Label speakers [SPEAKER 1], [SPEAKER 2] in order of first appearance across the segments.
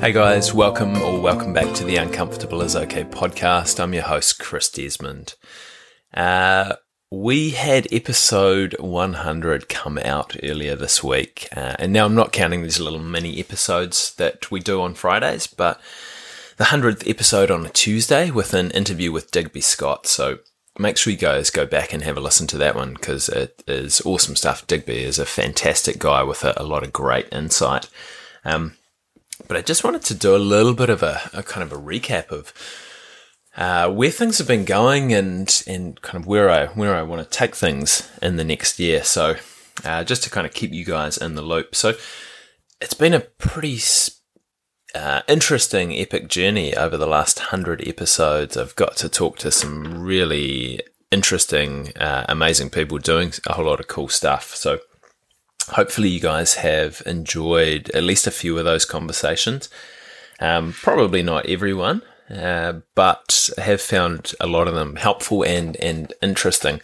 [SPEAKER 1] Hey guys, welcome or welcome back to the Uncomfortable is Okay podcast. I'm your host, Chris Desmond. Uh, we had episode 100 come out earlier this week, uh, and now I'm not counting these little mini episodes that we do on Fridays, but the 100th episode on a Tuesday with an interview with Digby Scott. So make sure you guys go back and have a listen to that one because it is awesome stuff. Digby is a fantastic guy with a, a lot of great insight. Um, but I just wanted to do a little bit of a, a kind of a recap of uh, where things have been going and and kind of where I where I want to take things in the next year. So uh, just to kind of keep you guys in the loop. So it's been a pretty uh, interesting, epic journey over the last hundred episodes. I've got to talk to some really interesting, uh, amazing people doing a whole lot of cool stuff. So hopefully you guys have enjoyed at least a few of those conversations. Um, probably not everyone, uh, but have found a lot of them helpful and and interesting.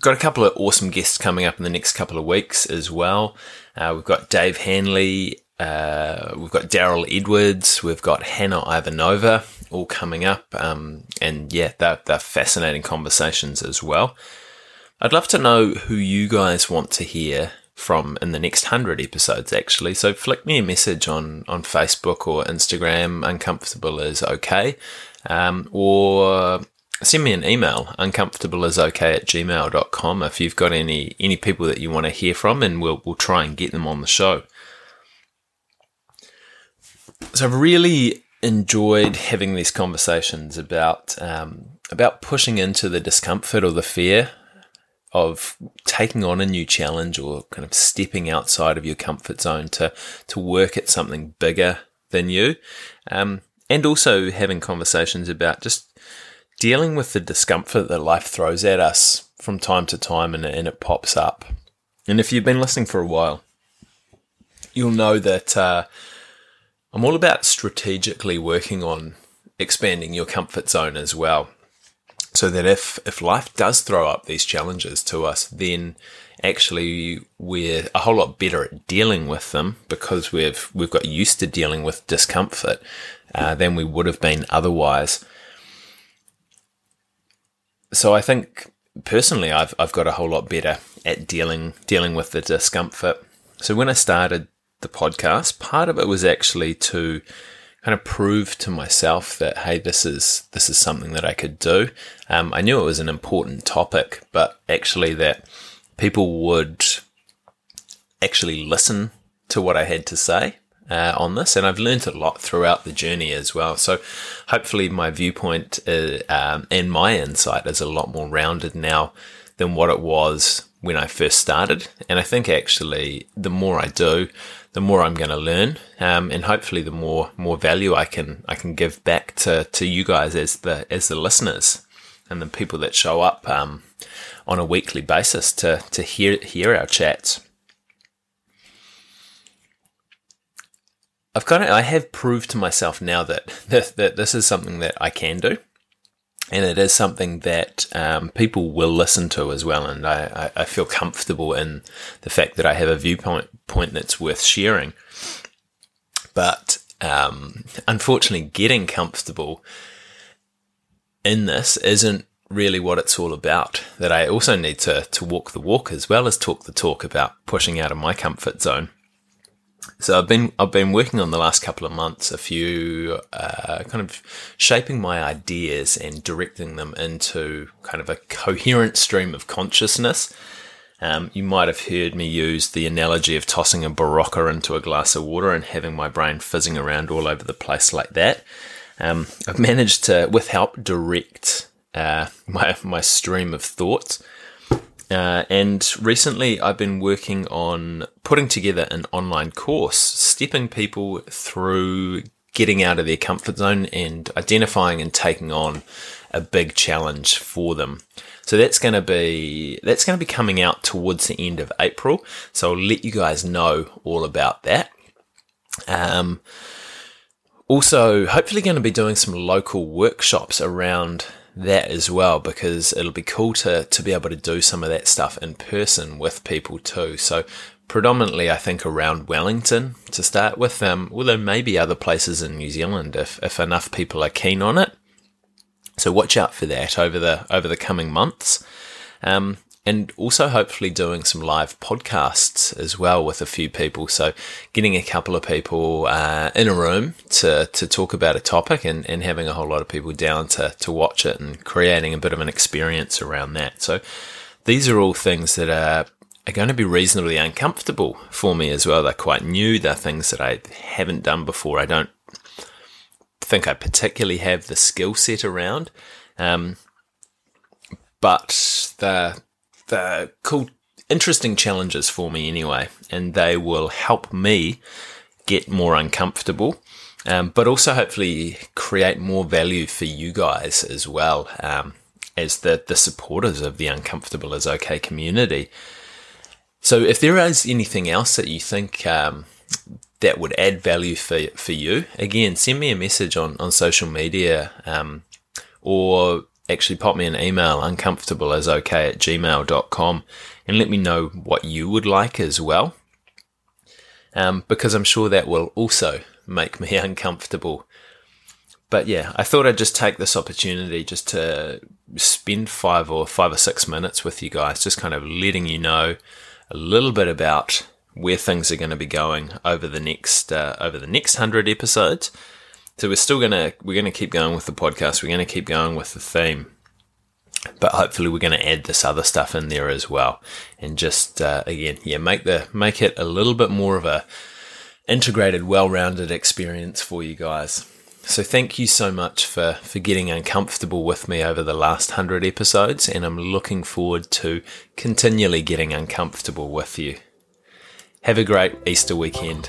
[SPEAKER 1] Got a couple of awesome guests coming up in the next couple of weeks as well. Uh, we've got Dave Hanley, uh, we've got Daryl Edwards, we've got Hannah Ivanova, all coming up, um, and yeah, they're, they're fascinating conversations as well. I'd love to know who you guys want to hear from in the next hundred episodes, actually. So flick me a message on, on Facebook or Instagram, uncomfortable is okay. Um, or send me an email, uncomfortable is okay at gmail.com if you've got any, any people that you want to hear from and we'll, we'll try and get them on the show. So I've really enjoyed having these conversations about, um, about pushing into the discomfort or the fear of taking on a new challenge or kind of stepping outside of your comfort zone to to work at something bigger than you, um, and also having conversations about just dealing with the discomfort that life throws at us from time to time, and, and it pops up. And if you've been listening for a while, you'll know that uh, I'm all about strategically working on expanding your comfort zone as well so that if if life does throw up these challenges to us, then actually we're a whole lot better at dealing with them because we've we've got used to dealing with discomfort uh, than we would have been otherwise. So I think personally, I've I've got a whole lot better at dealing dealing with the discomfort. So when I started the podcast, part of it was actually to kind of prove to myself that hey, this is this is something that I could do. Um, I knew it was an important topic, but actually that people would actually listen to what I had to say uh, on this, and I've learned a lot throughout the journey as well. So hopefully, my viewpoint uh, um, and my insight is a lot more rounded now than what it was when I first started. And I think actually, the more I do, the more I'm going to learn, um, and hopefully the more more value I can I can give back to, to you guys as the as the listeners and the people that show up um, on a weekly basis to to hear hear our chats. I've kind of I have proved to myself now that, that that this is something that I can do and it is something that um, people will listen to as well. And I, I, feel comfortable in the fact that I have a viewpoint point that's worth sharing. But um, unfortunately, getting comfortable in this isn't really what it's all about. That I also need to to walk the walk as well as talk the talk about pushing out of my comfort zone. So I've been I've been working on the last couple of months a few uh, kind of shaping my ideas and directing them into kind of a coherent stream of consciousness. Um, you might have heard me use the analogy of tossing a Berocca into a glass of water and having my brain fizzing around all over the place like that. Um, I've managed to, with help, direct uh, my my stream of thoughts uh, and recently, I've been working on putting together an online course, stepping people through getting out of their comfort zone and identifying and taking on a big challenge for them. So that's going to be that's going to be coming out towards the end of April. So I'll let you guys know all about that. Um, also, hopefully, going to be doing some local workshops around that as well because it'll be cool to to be able to do some of that stuff in person with people too. So predominantly, I think, around Wellington to start with, um, although maybe other places in New Zealand if, if enough people are keen on it. So watch out for that over the over the coming months. Um, and also hopefully doing some live podcasts as well with a few people. So getting a couple of people uh, in a room to, to talk about a topic and, and having a whole lot of people down to, to watch it and creating a bit of an experience around that. So these are all things that are, are going to be reasonably uncomfortable for me as well. They're quite new. They're things that I haven't done before. I don't think I particularly have the skill set around. Um, but the the cool, interesting challenges for me anyway, and they will help me get more uncomfortable. Um, but also hopefully create more value for you guys as well um, as the, the supporters of the Uncomfortable is Okay community. So if there is anything else that you think um, that would add value for, for you, again, send me a message on, on social media um, or actually pop me an email, uncomfortableasok at gmail.com, and let me know what you would like as well. Um, because I'm sure that will also make me uncomfortable. But yeah, I thought I'd just take this opportunity just to spend five or five or six minutes with you guys, just kind of letting you know a little bit about where things are going to be going over the next uh, over the next hundred episodes so we're still gonna we're gonna keep going with the podcast. We're gonna keep going with the theme, but hopefully we're gonna add this other stuff in there as well, and just uh, again, yeah, make the make it a little bit more of a integrated, well-rounded experience for you guys. So thank you so much for for getting uncomfortable with me over the last hundred episodes, and I'm looking forward to continually getting uncomfortable with you. Have a great Easter weekend.